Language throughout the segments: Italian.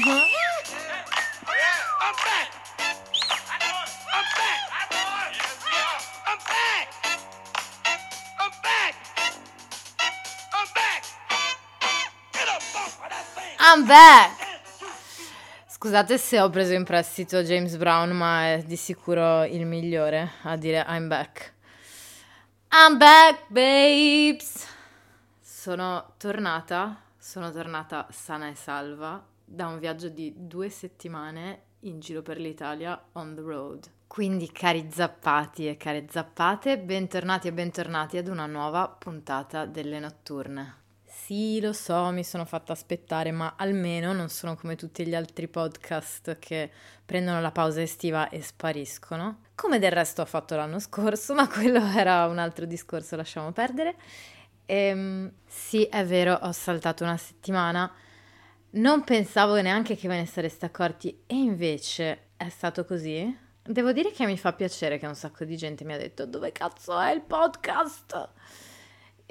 I'm back! Scusate se ho preso in prestito James Brown, ma è di sicuro il migliore a dire I'm back. I'm back, babes! Sono tornata, sono tornata sana e salva da un viaggio di due settimane in giro per l'Italia on the road. Quindi cari zappati e care zappate, bentornati e bentornati ad una nuova puntata delle notturne. Sì, lo so, mi sono fatta aspettare, ma almeno non sono come tutti gli altri podcast che prendono la pausa estiva e spariscono, come del resto ho fatto l'anno scorso, ma quello era un altro discorso, lasciamo perdere. Ehm, sì, è vero, ho saltato una settimana, non pensavo neanche che ve ne sareste accorti e invece è stato così. Devo dire che mi fa piacere che un sacco di gente mi ha detto dove cazzo è il podcast?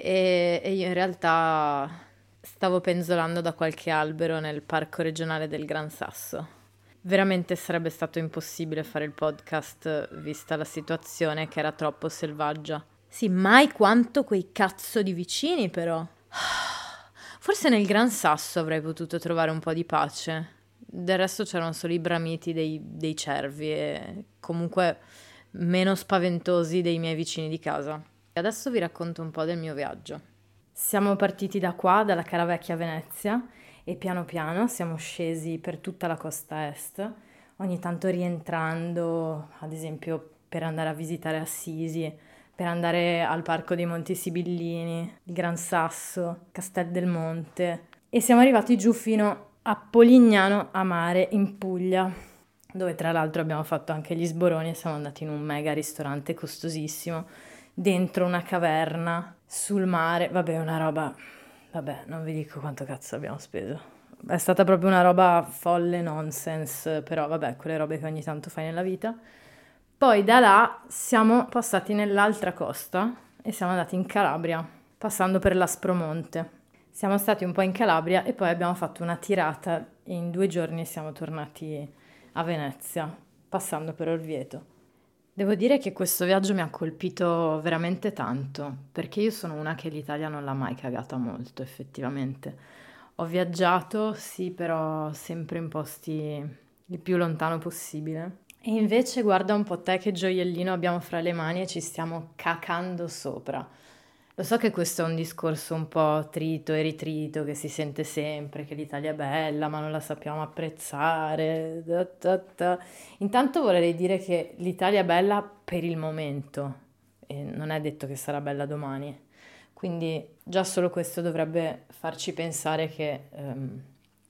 e, e io in realtà stavo penzolando da qualche albero nel parco regionale del Gran Sasso. Veramente sarebbe stato impossibile fare il podcast vista la situazione che era troppo selvaggia. Sì, mai quanto quei cazzo di vicini però. Forse nel Gran Sasso avrei potuto trovare un po' di pace. Del resto c'erano solo i bramiti dei, dei cervi e comunque meno spaventosi dei miei vicini di casa. Adesso vi racconto un po' del mio viaggio. Siamo partiti da qua, dalla Caravecchia Venezia, e piano piano siamo scesi per tutta la costa est, ogni tanto rientrando, ad esempio per andare a visitare Assisi, per andare al Parco dei Monti Sibillini, il Gran Sasso, Castel del Monte e siamo arrivati giù fino a Polignano a Mare in Puglia, dove tra l'altro abbiamo fatto anche gli sboroni e siamo andati in un mega ristorante costosissimo dentro una caverna sul mare. Vabbè, una roba. Vabbè, non vi dico quanto cazzo abbiamo speso. È stata proprio una roba folle nonsense, però vabbè, quelle robe che ogni tanto fai nella vita. Poi da là siamo passati nell'altra costa e siamo andati in Calabria, passando per l'Aspromonte. Siamo stati un po' in Calabria e poi abbiamo fatto una tirata e in due giorni siamo tornati a Venezia, passando per Orvieto. Devo dire che questo viaggio mi ha colpito veramente tanto, perché io sono una che l'Italia non l'ha mai cagata molto, effettivamente. Ho viaggiato, sì, però sempre in posti il più lontano possibile. E invece guarda un po' te che gioiellino abbiamo fra le mani e ci stiamo cacando sopra. Lo so che questo è un discorso un po' trito e ritrito, che si sente sempre, che l'Italia è bella, ma non la sappiamo apprezzare. Da, da, da. Intanto vorrei dire che l'Italia è bella per il momento e non è detto che sarà bella domani. Quindi già solo questo dovrebbe farci pensare che um,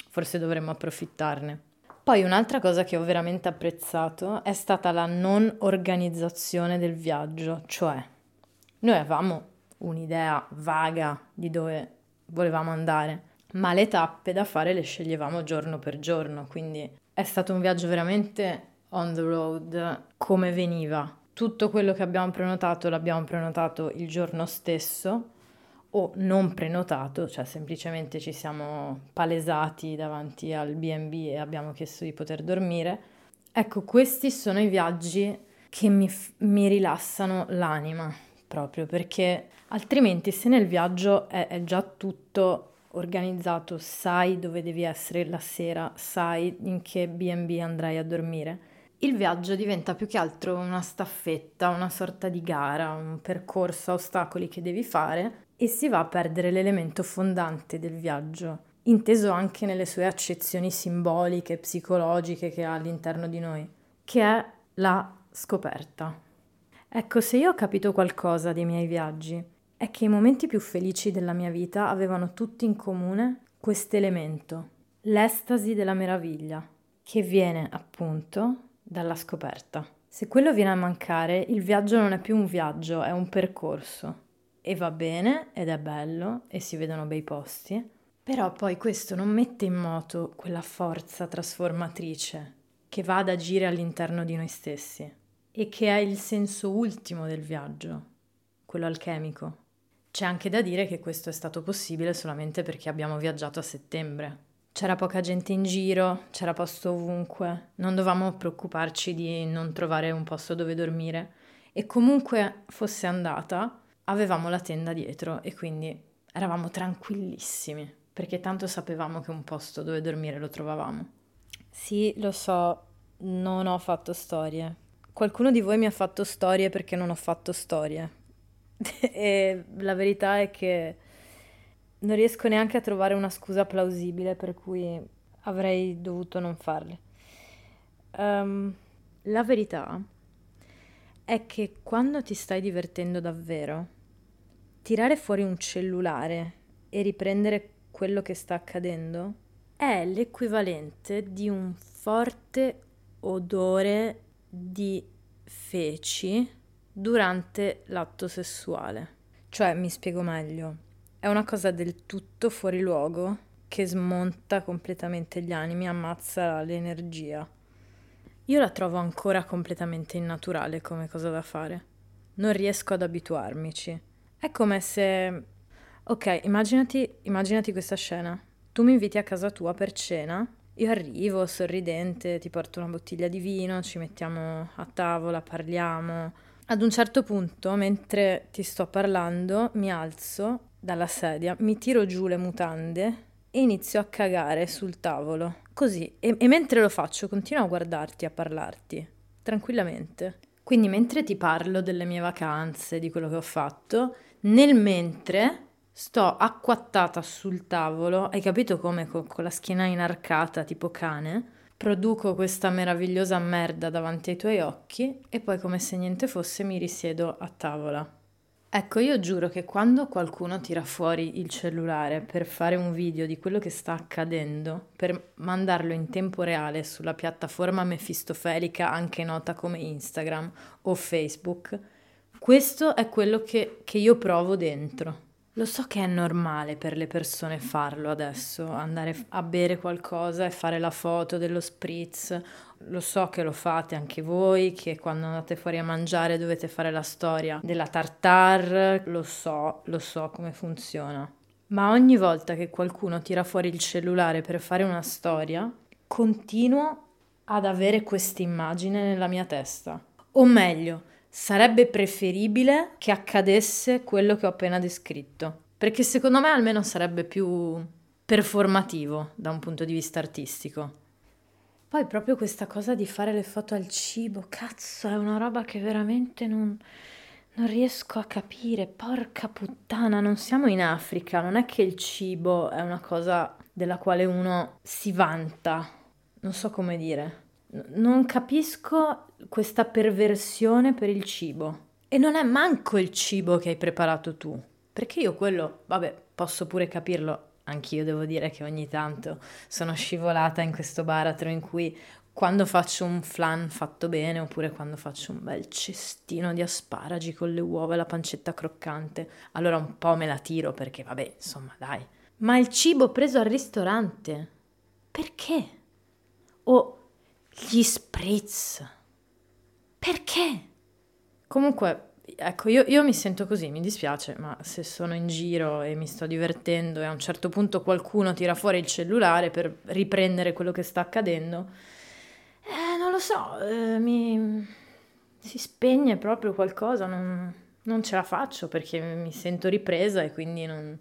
forse dovremmo approfittarne. Poi un'altra cosa che ho veramente apprezzato è stata la non organizzazione del viaggio, cioè noi avevamo un'idea vaga di dove volevamo andare, ma le tappe da fare le sceglievamo giorno per giorno, quindi è stato un viaggio veramente on the road come veniva. Tutto quello che abbiamo prenotato l'abbiamo prenotato il giorno stesso o non prenotato, cioè semplicemente ci siamo palesati davanti al BB e abbiamo chiesto di poter dormire. Ecco, questi sono i viaggi che mi, mi rilassano l'anima proprio perché altrimenti se nel viaggio è, è già tutto organizzato, sai dove devi essere la sera, sai in che BB andrai a dormire. Il viaggio diventa più che altro una staffetta, una sorta di gara, un percorso a ostacoli che devi fare e si va a perdere l'elemento fondante del viaggio, inteso anche nelle sue accezioni simboliche, psicologiche che ha all'interno di noi, che è la scoperta. Ecco, se io ho capito qualcosa dei miei viaggi, è che i momenti più felici della mia vita avevano tutti in comune questo elemento, l'estasi della meraviglia, che viene appunto dalla scoperta. Se quello viene a mancare, il viaggio non è più un viaggio, è un percorso. E va bene, ed è bello, e si vedono bei posti, però poi questo non mette in moto quella forza trasformatrice che va ad agire all'interno di noi stessi e che è il senso ultimo del viaggio, quello alchemico. C'è anche da dire che questo è stato possibile solamente perché abbiamo viaggiato a settembre. c'era poca gente in giro, c'era posto ovunque, non dovevamo preoccuparci di non trovare un posto dove dormire e comunque fosse andata, avevamo la tenda dietro e quindi eravamo tranquillissimi perché tanto sapevamo che un posto dove dormire lo trovavamo. Sì, lo so, non ho fatto storie. Qualcuno di voi mi ha fatto storie perché non ho fatto storie. e la verità è che non riesco neanche a trovare una scusa plausibile per cui avrei dovuto non farle. Um, la verità è che quando ti stai divertendo davvero, tirare fuori un cellulare e riprendere quello che sta accadendo è l'equivalente di un forte odore di feci durante l'atto sessuale. Cioè, mi spiego meglio, è una cosa del tutto fuori luogo che smonta completamente gli animi, ammazza l'energia. Io la trovo ancora completamente innaturale come cosa da fare. Non riesco ad abituarmici. È come se... Ok, immaginati, immaginati questa scena. Tu mi inviti a casa tua per cena, io arrivo sorridente, ti porto una bottiglia di vino, ci mettiamo a tavola, parliamo, ad un certo punto, mentre ti sto parlando, mi alzo dalla sedia, mi tiro giù le mutande e inizio a cagare sul tavolo. Così, e, e mentre lo faccio continuo a guardarti, a parlarti, tranquillamente. Quindi mentre ti parlo delle mie vacanze, di quello che ho fatto, nel mentre sto acquattata sul tavolo, hai capito come con, con la schiena inarcata tipo cane? produco questa meravigliosa merda davanti ai tuoi occhi e poi come se niente fosse mi risiedo a tavola. Ecco, io giuro che quando qualcuno tira fuori il cellulare per fare un video di quello che sta accadendo, per mandarlo in tempo reale sulla piattaforma mefistofelica anche nota come Instagram o Facebook, questo è quello che, che io provo dentro. Lo so che è normale per le persone farlo adesso, andare a bere qualcosa e fare la foto dello spritz. Lo so che lo fate anche voi, che quando andate fuori a mangiare dovete fare la storia della tartare. Lo so, lo so come funziona. Ma ogni volta che qualcuno tira fuori il cellulare per fare una storia, continuo ad avere questa immagine nella mia testa. O meglio, sarebbe preferibile che accadesse quello che ho appena descritto, perché secondo me almeno sarebbe più performativo da un punto di vista artistico. Poi proprio questa cosa di fare le foto al cibo, cazzo, è una roba che veramente non, non riesco a capire. Porca puttana, non siamo in Africa, non è che il cibo è una cosa della quale uno si vanta. Non so come dire non capisco questa perversione per il cibo. E non è manco il cibo che hai preparato tu. Perché io quello, vabbè, posso pure capirlo. Anch'io devo dire che ogni tanto sono scivolata in questo baratro in cui quando faccio un flan fatto bene oppure quando faccio un bel cestino di asparagi con le uova e la pancetta croccante, allora un po' me la tiro perché vabbè, insomma, dai. Ma il cibo preso al ristorante, perché? O gli spritz. Perché? Comunque, ecco, io, io, mi sento così, mi dispiace, ma se sono in giro e mi sto divertendo e a un certo punto qualcuno tira fuori il cellulare per riprendere quello che sta accadendo, eh, non lo so, eh, mi... si spegne proprio qualcosa, non, non, ce la faccio perché mi sento ripresa e quindi non,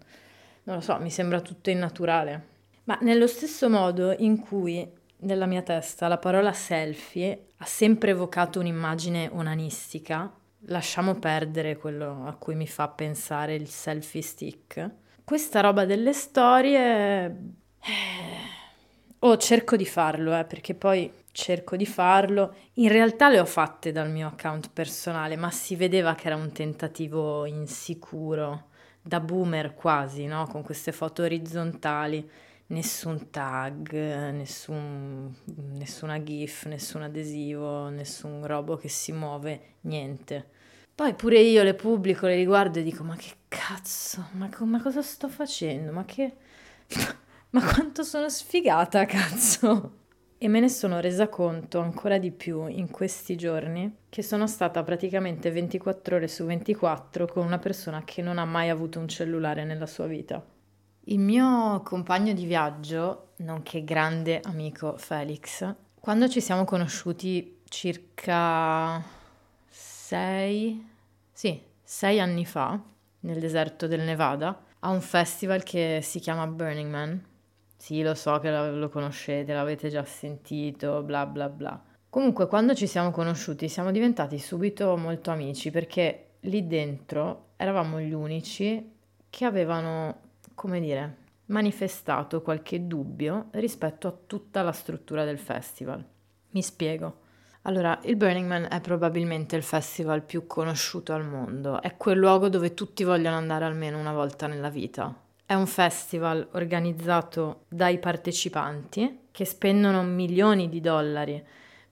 non lo so, mi sembra tutto innaturale. Ma nello stesso modo in cui nella mia testa la parola selfie ha sempre evocato un'immagine onanistica. Lasciamo perdere quello a cui mi fa pensare il selfie stick. Questa roba delle storie... Eh... Oh, cerco di farlo, eh, perché poi cerco di farlo. In realtà le ho fatte dal mio account personale, ma si vedeva che era un tentativo insicuro, da boomer quasi, no? Con queste foto orizzontali nessun tag, nessun, nessuna GIF, nessun adesivo, nessun robo che si muove, niente. Poi pure io le pubblico, le riguardo e dico: Ma che cazzo? Ma, ma cosa sto facendo? Ma che. ma quanto sono sfigata, cazzo! E me ne sono resa conto ancora di più in questi giorni che sono stata praticamente 24 ore su 24 con una persona che non ha mai avuto un cellulare nella sua vita. Il mio compagno di viaggio, nonché grande amico Felix, quando ci siamo conosciuti circa sei, sì, sei anni fa, nel deserto del Nevada, a un festival che si chiama Burning Man. Sì, lo so che lo conoscete, l'avete già sentito, bla bla bla. Comunque, quando ci siamo conosciuti siamo diventati subito molto amici perché lì dentro eravamo gli unici che avevano, come dire, manifestato qualche dubbio rispetto a tutta la struttura del festival. Mi spiego. Allora, il Burning Man è probabilmente il festival più conosciuto al mondo, è quel luogo dove tutti vogliono andare almeno una volta nella vita. È un festival organizzato dai partecipanti che spendono milioni di dollari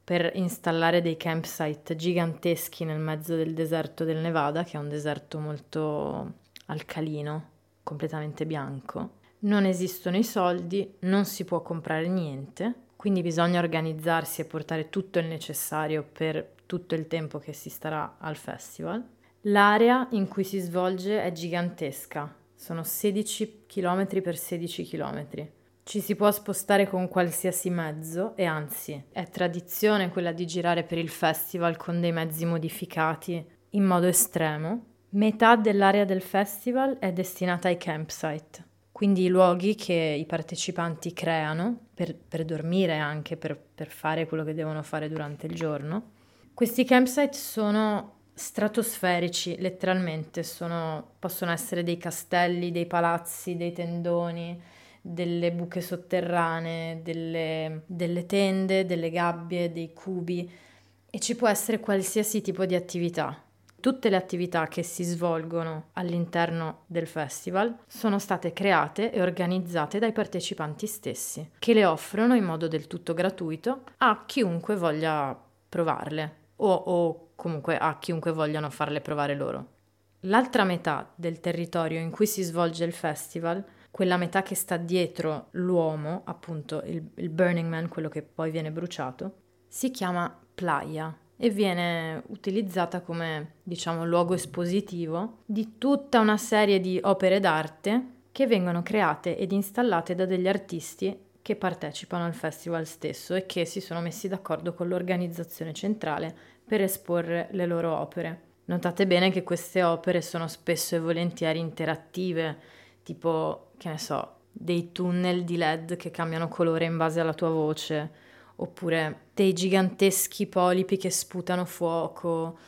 per installare dei campsite giganteschi nel mezzo del deserto del Nevada, che è un deserto molto alcalino, completamente bianco. Non esistono i soldi, non si può comprare niente, quindi bisogna organizzarsi e portare tutto il necessario per tutto il tempo che si starà al festival. L'area in cui si svolge è gigantesca, sono 16 km per 16 km. Ci si può spostare con qualsiasi mezzo e anzi è tradizione quella di girare per il festival con dei mezzi modificati in modo estremo. Metà dell'area del festival è destinata ai campsite, quindi i luoghi che i partecipanti creano per, per dormire anche, per, per fare quello che devono fare durante il giorno. Questi campsite sono stratosferici, letteralmente, sono, possono essere dei castelli, dei palazzi, dei tendoni, delle buche sotterranee, delle, delle tende, delle gabbie, dei cubi e ci può essere qualsiasi tipo di attività. Tutte le attività che si svolgono all'interno del festival sono state create e organizzate dai partecipanti stessi, che le offrono in modo del tutto gratuito a chiunque voglia provarle o, o comunque a chiunque vogliano farle provare loro. L'altra metà del territorio in cui si svolge il festival quella metà che sta dietro l'uomo, appunto il, il Burning Man, quello che poi viene bruciato, si chiama playa e viene utilizzata come, diciamo, luogo espositivo di tutta una serie di opere d'arte che vengono create ed installate da degli artisti che partecipano al festival stesso e che si sono messi d'accordo con l'organizzazione centrale per esporre le loro opere. Notate bene che queste opere sono spesso e volentieri interattive, tipo, che ne so, dei tunnel di LED che cambiano colore in base alla tua voce, oppure dei giganteschi polipi che sputano fuoco,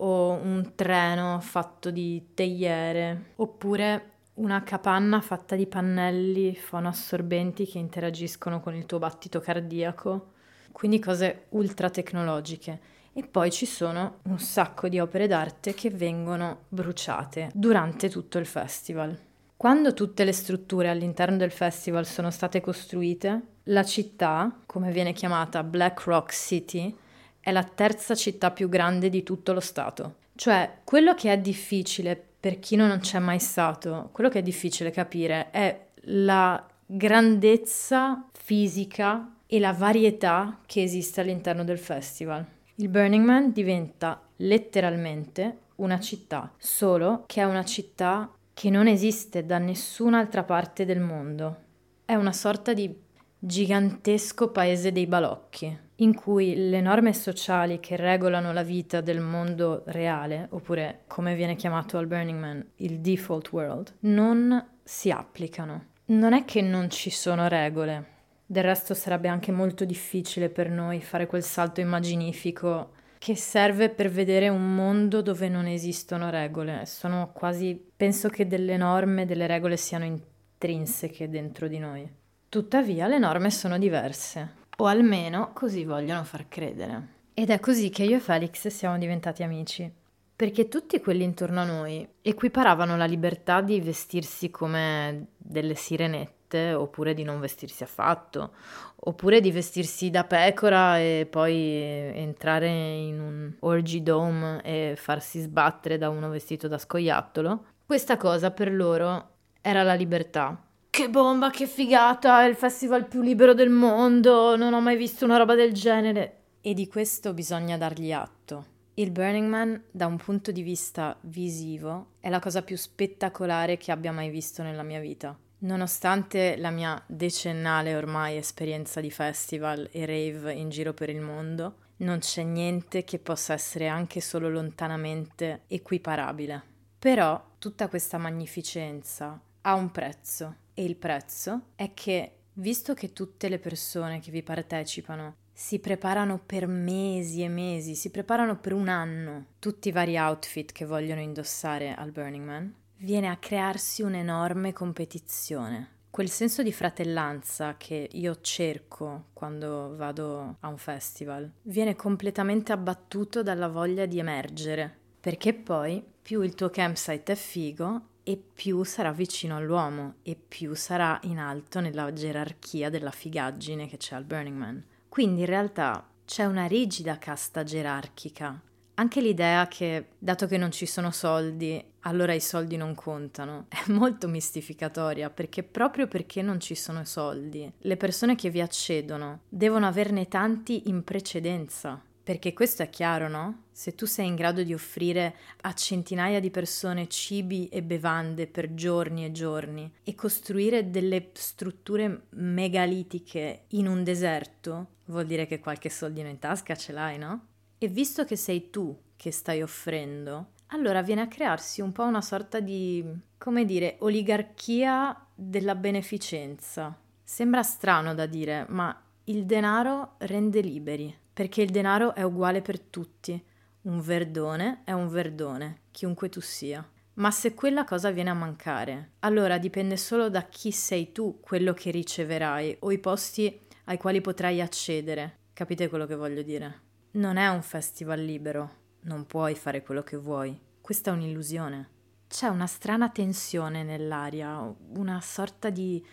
o un treno fatto di teiere, oppure una capanna fatta di pannelli fonoassorbenti che interagiscono con il tuo battito cardiaco, quindi cose ultra tecnologiche. E poi ci sono un sacco di opere d'arte che vengono bruciate durante tutto il festival. Quando tutte le strutture all'interno del festival sono state costruite, la città, come viene chiamata Black Rock City, è la terza città più grande di tutto lo Stato. Cioè, quello che è difficile per chi non c'è mai stato, quello che è difficile capire è la grandezza fisica e la varietà che esiste all'interno del festival. Il Burning Man diventa letteralmente una città, solo che è una città che non esiste da nessun'altra parte del mondo. È una sorta di gigantesco paese dei balocchi, in cui le norme sociali che regolano la vita del mondo reale, oppure come viene chiamato al Burning Man, il default world, non si applicano. Non è che non ci sono regole, del resto sarebbe anche molto difficile per noi fare quel salto immaginifico che serve per vedere un mondo dove non esistono regole. Sono quasi, penso che delle norme, delle regole siano intrinseche dentro di noi. Tuttavia le norme sono diverse, o almeno così vogliono far credere. Ed è così che io e Felix siamo diventati amici. Perché tutti quelli intorno a noi equiparavano la libertà di vestirsi come delle sirenette oppure di non vestirsi affatto, oppure di vestirsi da pecora e poi entrare in un orgy dome e farsi sbattere da uno vestito da scoiattolo. Questa cosa per loro era la libertà. Che bomba, che figata, è il festival più libero del mondo, non ho mai visto una roba del genere. E di questo bisogna dargli atto. Il Burning Man, da un punto di vista visivo, è la cosa più spettacolare che abbia mai visto nella mia vita. Nonostante la mia decennale ormai esperienza di festival e rave in giro per il mondo, non c'è niente che possa essere anche solo lontanamente equiparabile. Però tutta questa magnificenza ha un prezzo e il prezzo è che, visto che tutte le persone che vi partecipano si preparano per mesi e mesi, si preparano per un anno tutti i vari outfit che vogliono indossare al Burning Man, viene a crearsi un'enorme competizione. Quel senso di fratellanza che io cerco quando vado a un festival viene completamente abbattuto dalla voglia di emergere, perché poi più il tuo campsite è figo e più sarà vicino all'uomo e più sarà in alto nella gerarchia della figaggine che c'è al Burning Man. Quindi in realtà c'è una rigida casta gerarchica anche l'idea che, dato che non ci sono soldi, allora i soldi non contano, è molto mistificatoria perché proprio perché non ci sono soldi, le persone che vi accedono devono averne tanti in precedenza. Perché questo è chiaro, no? Se tu sei in grado di offrire a centinaia di persone cibi e bevande per giorni e giorni e costruire delle strutture megalitiche in un deserto, vuol dire che qualche soldino in tasca ce l'hai, no? E visto che sei tu che stai offrendo, allora viene a crearsi un po' una sorta di, come dire, oligarchia della beneficenza. Sembra strano da dire, ma il denaro rende liberi, perché il denaro è uguale per tutti. Un verdone è un verdone, chiunque tu sia. Ma se quella cosa viene a mancare, allora dipende solo da chi sei tu quello che riceverai o i posti ai quali potrai accedere. Capite quello che voglio dire? Non è un festival libero, non puoi fare quello che vuoi. Questa è un'illusione. C'è una strana tensione nell'aria, una sorta di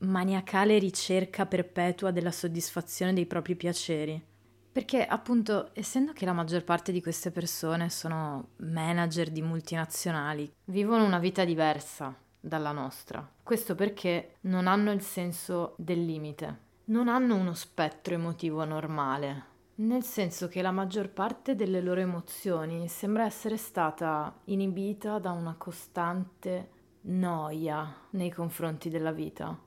maniacale ricerca perpetua della soddisfazione dei propri piaceri. Perché appunto, essendo che la maggior parte di queste persone sono manager di multinazionali, vivono una vita diversa dalla nostra. Questo perché non hanno il senso del limite, non hanno uno spettro emotivo normale, nel senso che la maggior parte delle loro emozioni sembra essere stata inibita da una costante noia nei confronti della vita.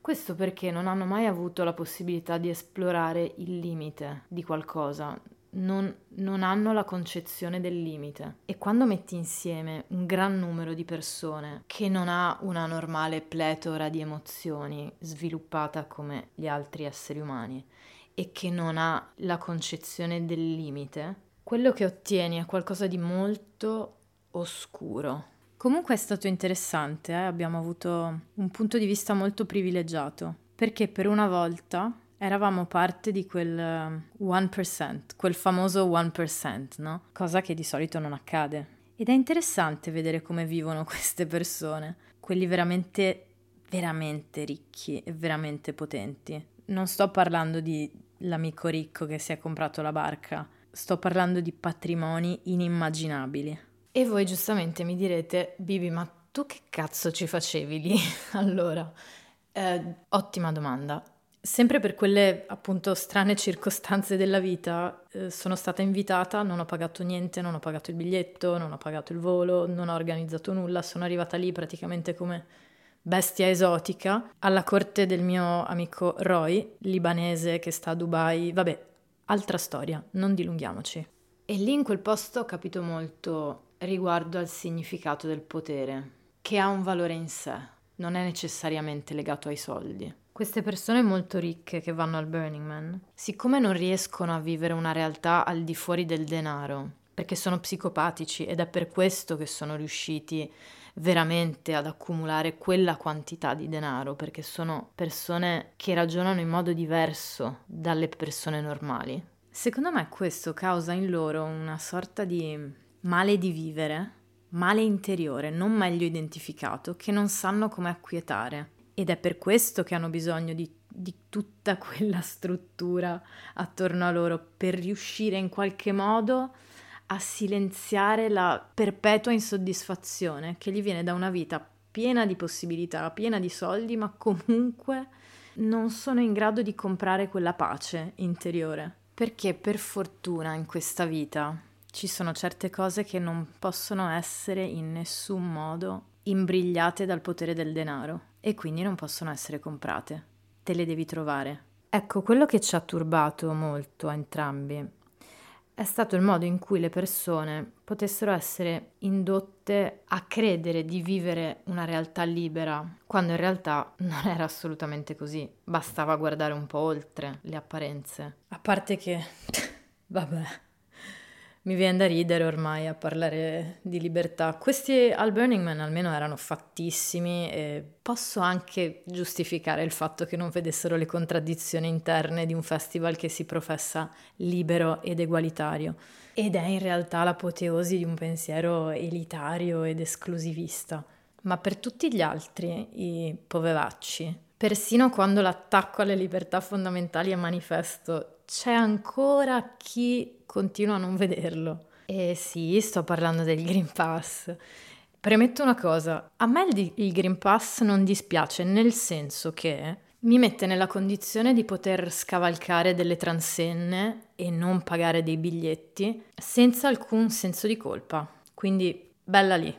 Questo perché non hanno mai avuto la possibilità di esplorare il limite di qualcosa, non, non, hanno la concezione del limite. E quando metti insieme un gran numero di persone che non ha una normale pletora di emozioni sviluppata come gli altri esseri umani e che non ha la concezione del limite, quello che ottieni è qualcosa di molto oscuro. Comunque è stato interessante, eh? abbiamo avuto un punto di vista molto privilegiato, perché per una volta eravamo parte di quel 1%, eh, quel famoso 1%, no? Cosa che di solito non accade. Ed è interessante vedere come vivono queste persone, quelli veramente, veramente ricchi e veramente potenti. Non sto parlando di l'amico ricco che si è comprato la barca. Sto parlando di patrimoni inimmaginabili. E voi giustamente mi direte, Bibi, ma tu che cazzo ci facevi lì? allora, eh, ottima domanda. Sempre per quelle appunto strane circostanze della vita eh, sono stata invitata, non ho pagato niente, non ho pagato il biglietto, non ho pagato il volo, non ho organizzato nulla, sono arrivata lì praticamente come bestia esotica alla corte del mio amico Roy, libanese che sta a Dubai. Vabbè, altra storia, non dilunghiamoci. E lì in quel posto ho capito molto riguardo al significato del potere, che ha un valore in sé, non è necessariamente legato ai soldi. Queste persone molto ricche che vanno al Burning Man, siccome non riescono a vivere una realtà al di fuori del denaro, perché sono psicopatici ed è per questo che sono riusciti veramente ad accumulare quella quantità di denaro perché sono persone che ragionano in modo diverso dalle persone normali. Secondo me questo causa in loro una sorta di male di vivere, male interiore, non meglio identificato, che non sanno come acquietare. Ed è per questo che hanno bisogno di, di tutta quella struttura attorno a loro per riuscire in qualche modo a silenziare la perpetua insoddisfazione che gli viene da una vita piena di possibilità, piena di soldi, ma comunque non sono in grado di comprare quella pace interiore. Perché per fortuna in questa vita ci sono certe cose che non possono essere in nessun modo imbrigliate dal potere del denaro e quindi non possono essere comprate. Te le devi trovare. Ecco, quello che ci ha turbato molto a entrambi è stato il modo in cui le persone potessero essere indotte a credere di vivere una realtà libera, quando in realtà non era assolutamente così. Bastava guardare un po' oltre le apparenze. A parte che, vabbè, mi viene da ridere ormai a parlare di libertà. Questi al Burning Man almeno erano fattissimi e posso anche giustificare il fatto che non vedessero le contraddizioni interne di un festival che si professa libero ed egualitario. Ed è in realtà l'apoteosi di un pensiero elitario ed esclusivista. Ma per tutti gli altri, i povevacci, persino quando l'attacco alle libertà fondamentali è manifesto, c'è ancora chi continua a non vederlo. E sì, sto parlando del Green Pass. Premetto una cosa, a me il, il Green Pass non dispiace nel senso che mi mette nella condizione di poter scavalcare delle transenne e non pagare dei biglietti senza alcun senso di colpa. Quindi bella lì.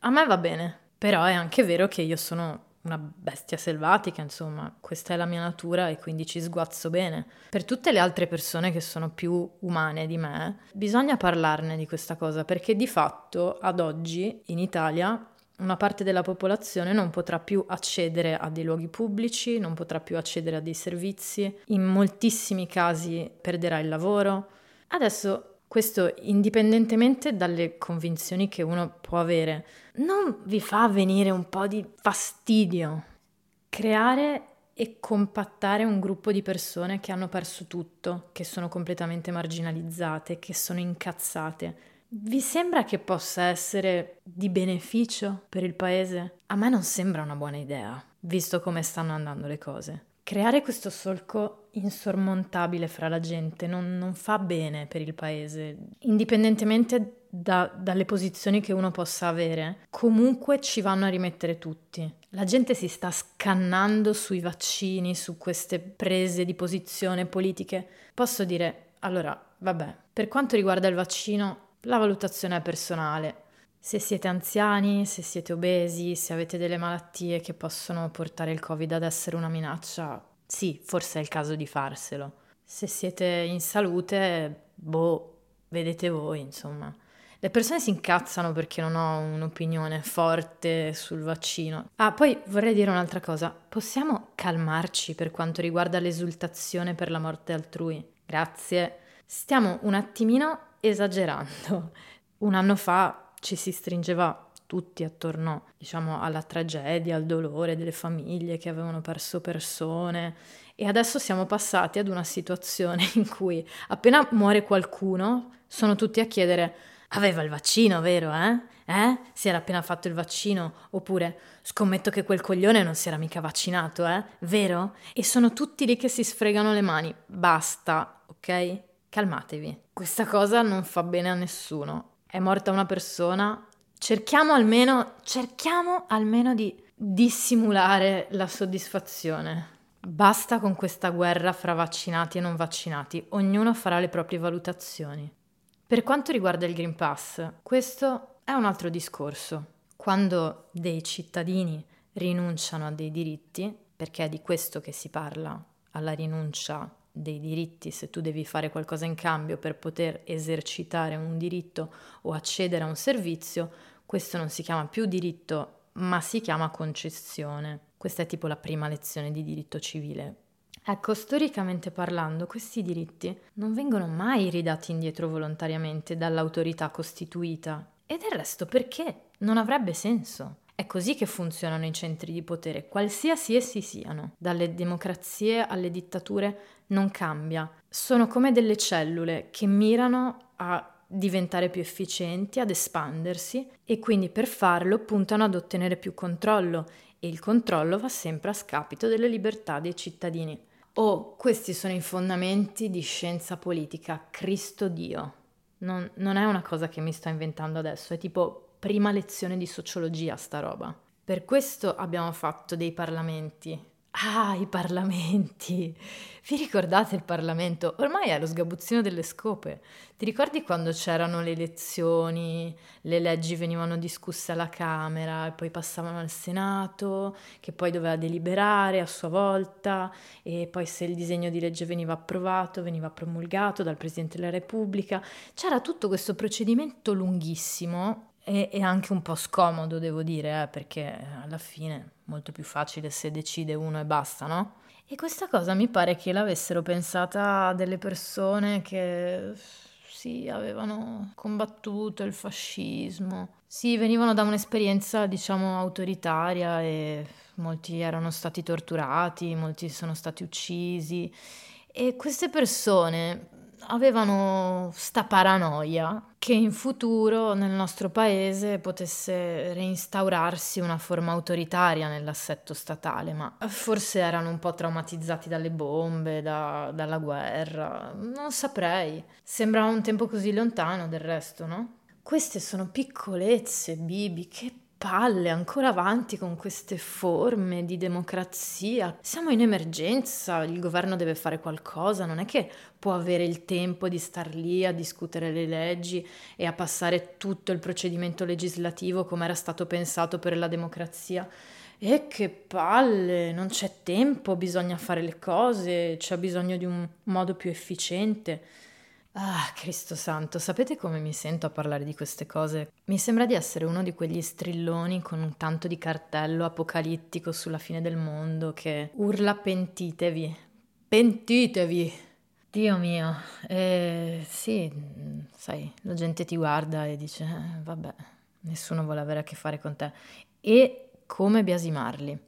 A me va bene, però è anche vero che io sono una bestia selvatica, insomma, questa è la mia natura e quindi ci sguazzo bene. Per tutte le altre persone che sono più umane di me, bisogna parlarne di questa cosa perché di fatto ad oggi in Italia una parte della popolazione non potrà più accedere a dei luoghi pubblici, non potrà più accedere a dei servizi, in moltissimi casi perderà il lavoro. Adesso questo indipendentemente dalle convinzioni che uno può avere, non vi fa venire un po' di fastidio creare e compattare un gruppo di persone che hanno perso tutto, che sono completamente marginalizzate, che sono incazzate. Vi sembra che possa essere di beneficio per il paese? A me non sembra una buona idea, visto come stanno andando le cose. Creare questo solco insormontabile fra la gente non, non fa bene per il paese, indipendentemente da, dalle posizioni che uno possa avere. Comunque ci vanno a rimettere tutti. La gente si sta scannando sui vaccini, su queste prese di posizione politiche. Posso dire, allora, vabbè, per quanto riguarda il vaccino, la valutazione è personale. Se siete anziani, se siete obesi, se avete delle malattie che possono portare il Covid ad essere una minaccia, sì, forse è il caso di farselo. Se siete in salute, boh, vedete voi, insomma. Le persone si incazzano perché non ho un'opinione forte sul vaccino. Ah, poi vorrei dire un'altra cosa. Possiamo calmarci per quanto riguarda l'esultazione per la morte altrui? Grazie. Stiamo un attimino esagerando. Un anno fa ci si stringeva tutti attorno, diciamo, alla tragedia, al dolore delle famiglie che avevano perso persone e adesso siamo passati ad una situazione in cui appena muore qualcuno sono tutti a chiedere aveva il vaccino, vero, eh? Eh? Si era appena fatto il vaccino? Oppure scommetto che quel coglione non si era mica vaccinato, eh? Vero? E sono tutti lì che si sfregano le mani. Basta, ok? Calmatevi. Questa cosa non fa bene a nessuno è morta una persona, cerchiamo almeno, cerchiamo almeno di dissimulare la soddisfazione. Basta con questa guerra fra vaccinati e non vaccinati, ognuno farà le proprie valutazioni. Per quanto riguarda il Green Pass, questo è un altro discorso. Quando dei cittadini rinunciano a dei diritti, perché è di questo che si parla, alla rinuncia dei diritti, se tu devi fare qualcosa in cambio per poter esercitare un diritto o accedere a un servizio, questo non si chiama più diritto, ma si chiama concessione. Questa è tipo la prima lezione di diritto civile. Ecco, storicamente parlando, questi diritti non vengono mai ridati indietro volontariamente dall'autorità costituita. E del resto perché? Non avrebbe senso. È così che funzionano i centri di potere, qualsiasi essi siano, dalle democrazie alle dittature, non cambia. Sono come delle cellule che mirano a diventare più efficienti, ad espandersi e quindi per farlo puntano ad ottenere più controllo e il controllo va sempre a scapito delle libertà dei cittadini. Oh, questi sono i fondamenti di scienza politica, Cristo Dio. Non, non è una cosa che mi sto inventando adesso, è tipo prima lezione di sociologia sta roba. Per questo abbiamo fatto dei parlamenti, Ah, i parlamenti. Vi ricordate il Parlamento? Ormai è lo sgabuzzino delle scope. Ti ricordi quando c'erano le elezioni, le leggi venivano discusse alla Camera e poi passavano al Senato, che poi doveva deliberare a sua volta e poi se il disegno di legge veniva approvato, veniva promulgato dal Presidente della Repubblica. C'era tutto questo procedimento lunghissimo e, e, anche un po' scomodo, devo dire, eh, perché alla fine è molto più facile se decide uno e basta, no? E questa cosa mi pare che l'avessero pensata delle persone che sì, avevano combattuto il fascismo. Sì, venivano da un'esperienza, diciamo, autoritaria e molti erano stati torturati, molti sono stati uccisi. E queste persone avevano sta paranoia che in futuro nel nostro paese potesse reinstaurarsi una forma autoritaria nell'assetto statale, ma forse erano un po' traumatizzati dalle bombe, da, dalla guerra, non saprei. Sembrava un tempo così lontano del resto, no? Queste sono piccolezze, Bibi, che palle, ancora avanti con queste forme di democrazia. Siamo in emergenza, il governo deve fare qualcosa, non è che può avere il tempo di star lì a discutere le leggi e a passare tutto il procedimento legislativo come era stato pensato per la democrazia. E che palle, non c'è tempo, bisogna fare le cose, c'è bisogno di un modo più efficiente. Ah, Cristo santo, sapete come mi sento a parlare di queste cose? Mi sembra di essere uno di quegli strilloni con un tanto di cartello apocalittico sulla fine del mondo che urla pentitevi, pentitevi. Dio mio, eh, sì, sai, la gente ti guarda e dice, eh, vabbè, nessuno vuole avere a che fare con te. E come biasimarli?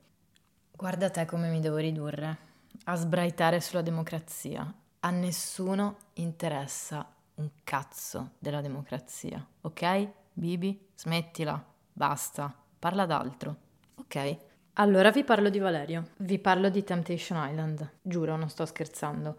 Guarda te come mi devo ridurre a sbraitare sulla democrazia, a nessuno interessa un cazzo della democrazia, ok? Bibi, smettila, basta, parla d'altro, ok? Allora vi parlo di Valerio, vi parlo di Temptation Island, giuro, non sto scherzando.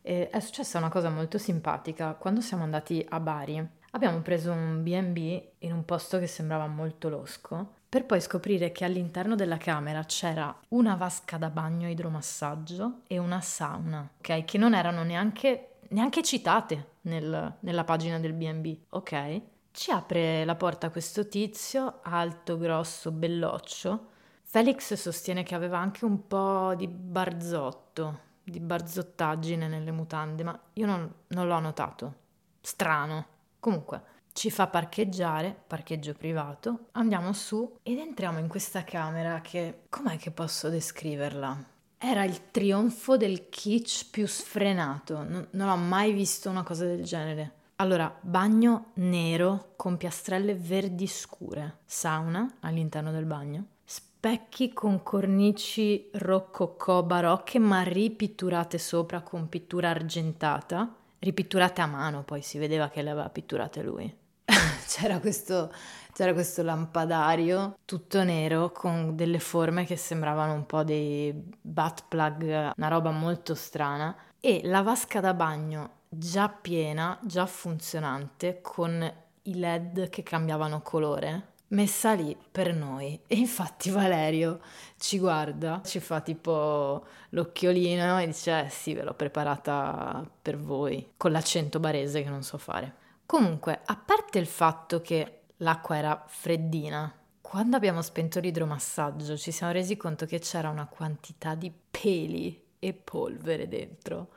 E è successa una cosa molto simpatica quando siamo andati a Bari. Abbiamo preso un BB in un posto che sembrava molto losco per poi scoprire che all'interno della camera c'era una vasca da bagno idromassaggio e una sauna, ok? Che non erano neanche, neanche citate nel, nella pagina del BB, ok? Ci apre la porta questo tizio, alto, grosso, belloccio. Felix sostiene che aveva anche un po' di barzotto, di barzottaggine nelle mutande, ma io non, non l'ho notato. Strano. Comunque, ci fa parcheggiare, parcheggio privato, andiamo su ed entriamo in questa camera che, com'è che posso descriverla? Era il trionfo del kitsch più sfrenato, non, non ho mai visto una cosa del genere. Allora, bagno nero con piastrelle verdi scure, sauna all'interno del bagno, specchi con cornici rococò barocche ma ripitturate sopra con pittura argentata, ripitturate a mano, poi si vedeva che le aveva pitturate lui. c'era, questo, c'era questo lampadario tutto nero con delle forme che sembravano un po' dei butt plug, una roba molto strana, e la vasca da bagno già piena, già funzionante, con i led che cambiavano colore, messa lì per noi. E infatti Valerio ci guarda, ci fa tipo l'occhiolino e dice: Eh sì, ve l'ho preparata per voi, con l'accento barese che non so fare. Comunque, a parte il fatto che l'acqua era freddina, quando abbiamo spento l'idromassaggio ci siamo resi conto che c'era una quantità di peli e polvere dentro.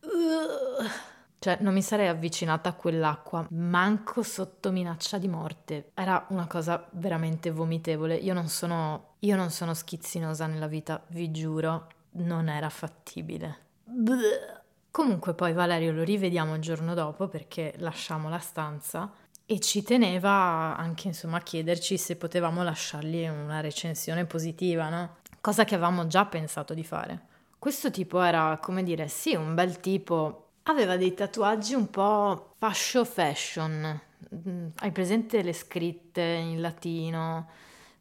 Uh. Cioè, non mi sarei avvicinata a quell'acqua, manco sotto minaccia di morte. Era una cosa veramente vomitevole. Io non sono, io non sono schizzinosa nella vita, vi giuro, non era fattibile. Bleh. Comunque poi Valerio lo rivediamo il giorno dopo perché lasciamo la stanza e ci teneva anche insomma a chiederci se potevamo lasciargli una recensione positiva, no? Cosa che avevamo già pensato di fare. Questo tipo era, come dire, sì, un bel tipo, aveva dei tatuaggi un po' fascio fashion. Mm, hai presente le scritte in latino?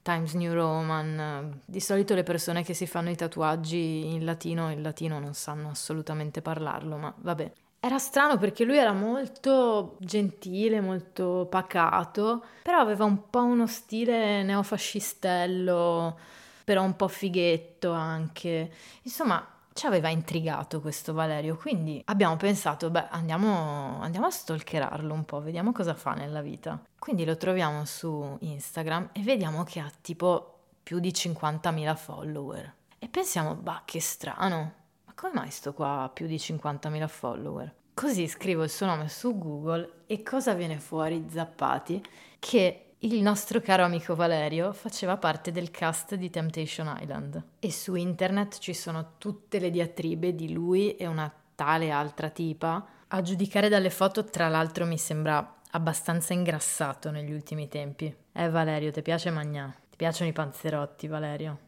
Times New Roman. Di solito le persone che si fanno i tatuaggi in latino, in latino non sanno assolutamente parlarlo, ma vabbè. Era strano perché lui era molto gentile, molto pacato, però aveva un po' uno stile neofascistello, però un po' fighetto anche. Insomma, ci aveva intrigato questo Valerio, quindi abbiamo pensato, beh, andiamo, andiamo a stalkerarlo un po', vediamo cosa fa nella vita. Quindi lo troviamo su Instagram e vediamo che ha tipo più di 50.000 follower. E pensiamo, bah, che strano, ma come mai sto qua a più di 50.000 follower? Così scrivo il suo nome su Google e cosa viene fuori, zappati? Che il nostro caro amico Valerio faceva parte del cast di Temptation Island e su internet ci sono tutte le diatribe di lui e una tale altra tipa. A giudicare dalle foto, tra l'altro, mi sembra abbastanza ingrassato negli ultimi tempi. Eh Valerio, ti piace Magnà? Ti piacciono i panzerotti, Valerio?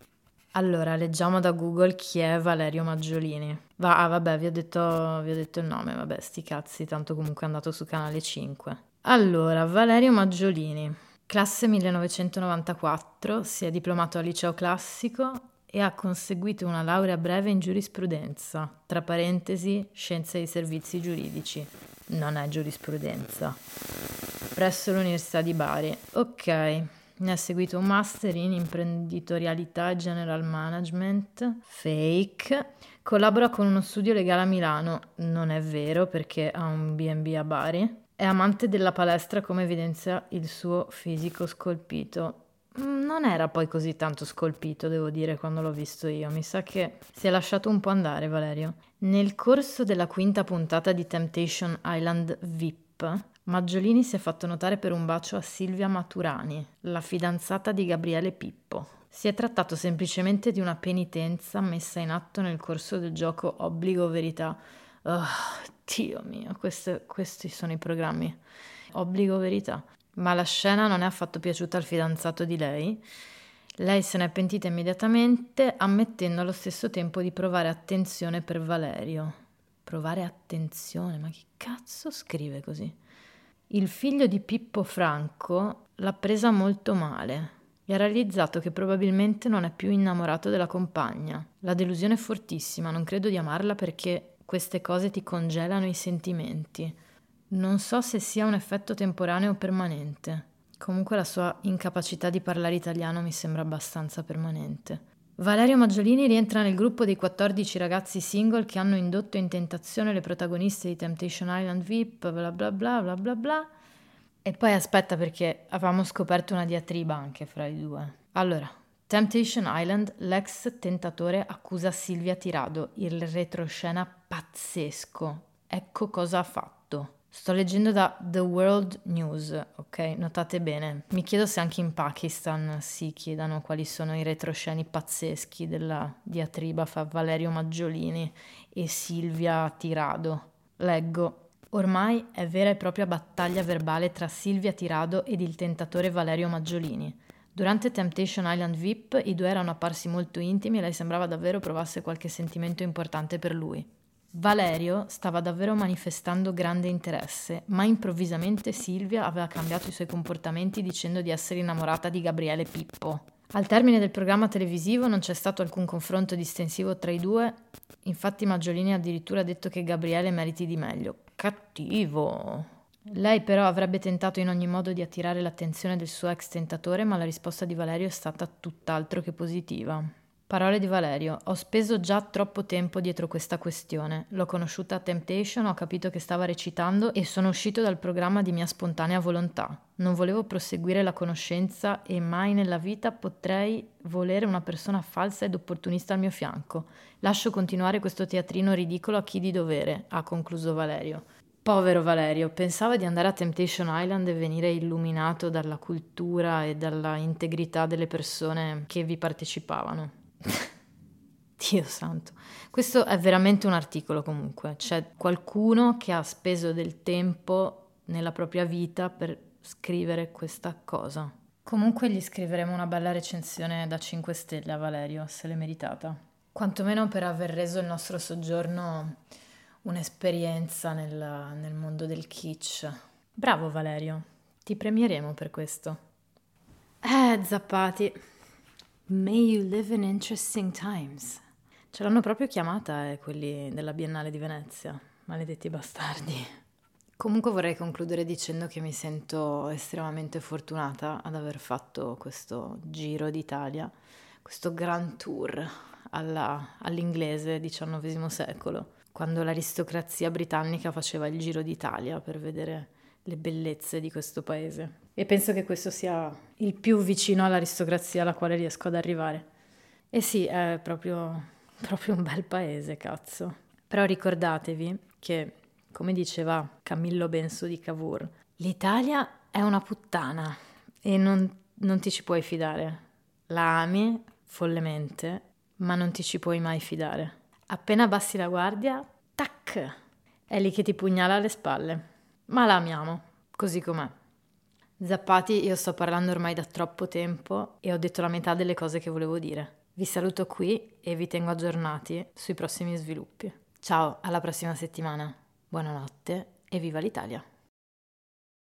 Allora, leggiamo da Google chi è Valerio Maggiolini. Va, ah, vabbè, vi ho, detto, vi ho detto il nome, vabbè, sti cazzi, tanto comunque è andato su Canale 5. Allora, Valerio Maggiolini Classe 1994, si è diplomato al liceo classico e ha conseguito una laurea breve in giurisprudenza, tra parentesi scienze dei servizi giuridici. Non è giurisprudenza. Presso l'Università di Bari. Ok, ne ha seguito un master in imprenditorialità e general management, fake. Collabora con uno studio legale a Milano, non è vero perché ha un BB a Bari. È amante della palestra come evidenzia il suo fisico scolpito. Mm, non era poi così tanto scolpito, devo dire, quando l'ho visto io. Mi sa che si è lasciato un po' andare, Valerio. Nel corso della quinta puntata di Temptation Island VIP, Maggiolini si è fatto notare per un bacio a Silvia Maturani, la fidanzata di Gabriele Pippo. Si è trattato semplicemente di una penitenza messa in atto nel corso del gioco Obbligo Verità. Oh, Dio mio, queste, questi sono i programmi. Obbligo verità. Ma la scena non è affatto piaciuta al fidanzato di lei. Lei se n'è pentita immediatamente, ammettendo allo stesso tempo di provare attenzione per Valerio. Provare attenzione? Ma chi cazzo scrive così? Il figlio di Pippo Franco l'ha presa molto male e ha realizzato che probabilmente non è più innamorato della compagna. La delusione è fortissima, non credo di amarla perché queste cose ti congelano i sentimenti. Non so se sia un effetto temporaneo o permanente. Comunque la sua incapacità di parlare italiano mi sembra abbastanza permanente. Valerio Maggiolini rientra nel gruppo dei 14 ragazzi single che hanno indotto in tentazione le protagoniste di Temptation Island VIP, bla bla bla bla bla bla. E poi aspetta perché avevamo scoperto una diatriba anche fra i due. Allora, Temptation Island, l'ex tentatore accusa Silvia Tirado, il retroscena pazzesco. Ecco cosa ha fatto. Sto leggendo da The World News, ok? Notate bene. Mi chiedo se anche in Pakistan si chiedano quali sono i retrosceni pazzeschi della diatriba fra Valerio Maggiolini e Silvia Tirado. Leggo. Ormai è vera e propria battaglia verbale tra Silvia Tirado ed il tentatore Valerio Maggiolini. Durante Temptation Island VIP i due erano apparsi molto intimi e lei sembrava davvero provasse qualche sentimento importante per lui. Valerio stava davvero manifestando grande interesse, ma improvvisamente Silvia aveva cambiato i suoi comportamenti dicendo di essere innamorata di Gabriele Pippo. Al termine del programma televisivo non c'è stato alcun confronto distensivo tra i due, infatti Maggiolini ha addirittura detto che Gabriele meriti di meglio. Cattivo! Lei però avrebbe tentato in ogni modo di attirare l'attenzione del suo ex tentatore, ma la risposta di Valerio è stata tutt'altro che positiva. Parole di Valerio. Ho speso già troppo tempo dietro questa questione. L'ho conosciuta a Temptation, ho capito che stava recitando e sono uscito dal programma di mia spontanea volontà. Non volevo proseguire la conoscenza e mai nella vita potrei volere una persona falsa ed opportunista al mio fianco. Lascio continuare questo teatrino ridicolo a chi di dovere, ha concluso Valerio. Povero Valerio, pensava di andare a Temptation Island e venire illuminato dalla cultura e dalla integrità delle persone che vi partecipavano. Dio santo. Questo è veramente un articolo comunque. C'è qualcuno che ha speso del tempo nella propria vita per scrivere questa cosa. Comunque gli scriveremo una bella recensione da 5 stelle a Valerio, se l'è meritata. Quantomeno per aver reso il nostro soggiorno un'esperienza nel, nel mondo del kitsch. Bravo Valerio, ti premieremo per questo. Eh, zappati. May you live in interesting times. Ce l'hanno proprio chiamata eh, quelli della Biennale di Venezia, maledetti bastardi. Comunque vorrei concludere dicendo che mi sento estremamente fortunata ad aver fatto questo giro d'Italia questo grand tour alla, all'inglese XIX secolo, quando l'aristocrazia britannica faceva il giro d'Italia per vedere le bellezze di questo paese. E penso che questo sia il più vicino all'aristocrazia alla quale riesco ad arrivare. E sì, è proprio, proprio un bel paese, cazzo. Però ricordatevi che, come diceva Camillo Benso di Cavour, l'Italia è una puttana e non, non ti ci puoi fidare. La ami follemente, ma non ti ci puoi mai fidare. Appena abbassi la guardia, tac, è lì che ti pugnala alle spalle. Ma la amiamo, così com'è. Zappati, io sto parlando ormai da troppo tempo e ho detto la metà delle cose che volevo dire. Vi saluto qui e vi tengo aggiornati sui prossimi sviluppi. Ciao, alla prossima settimana. Buonanotte e viva l'Italia!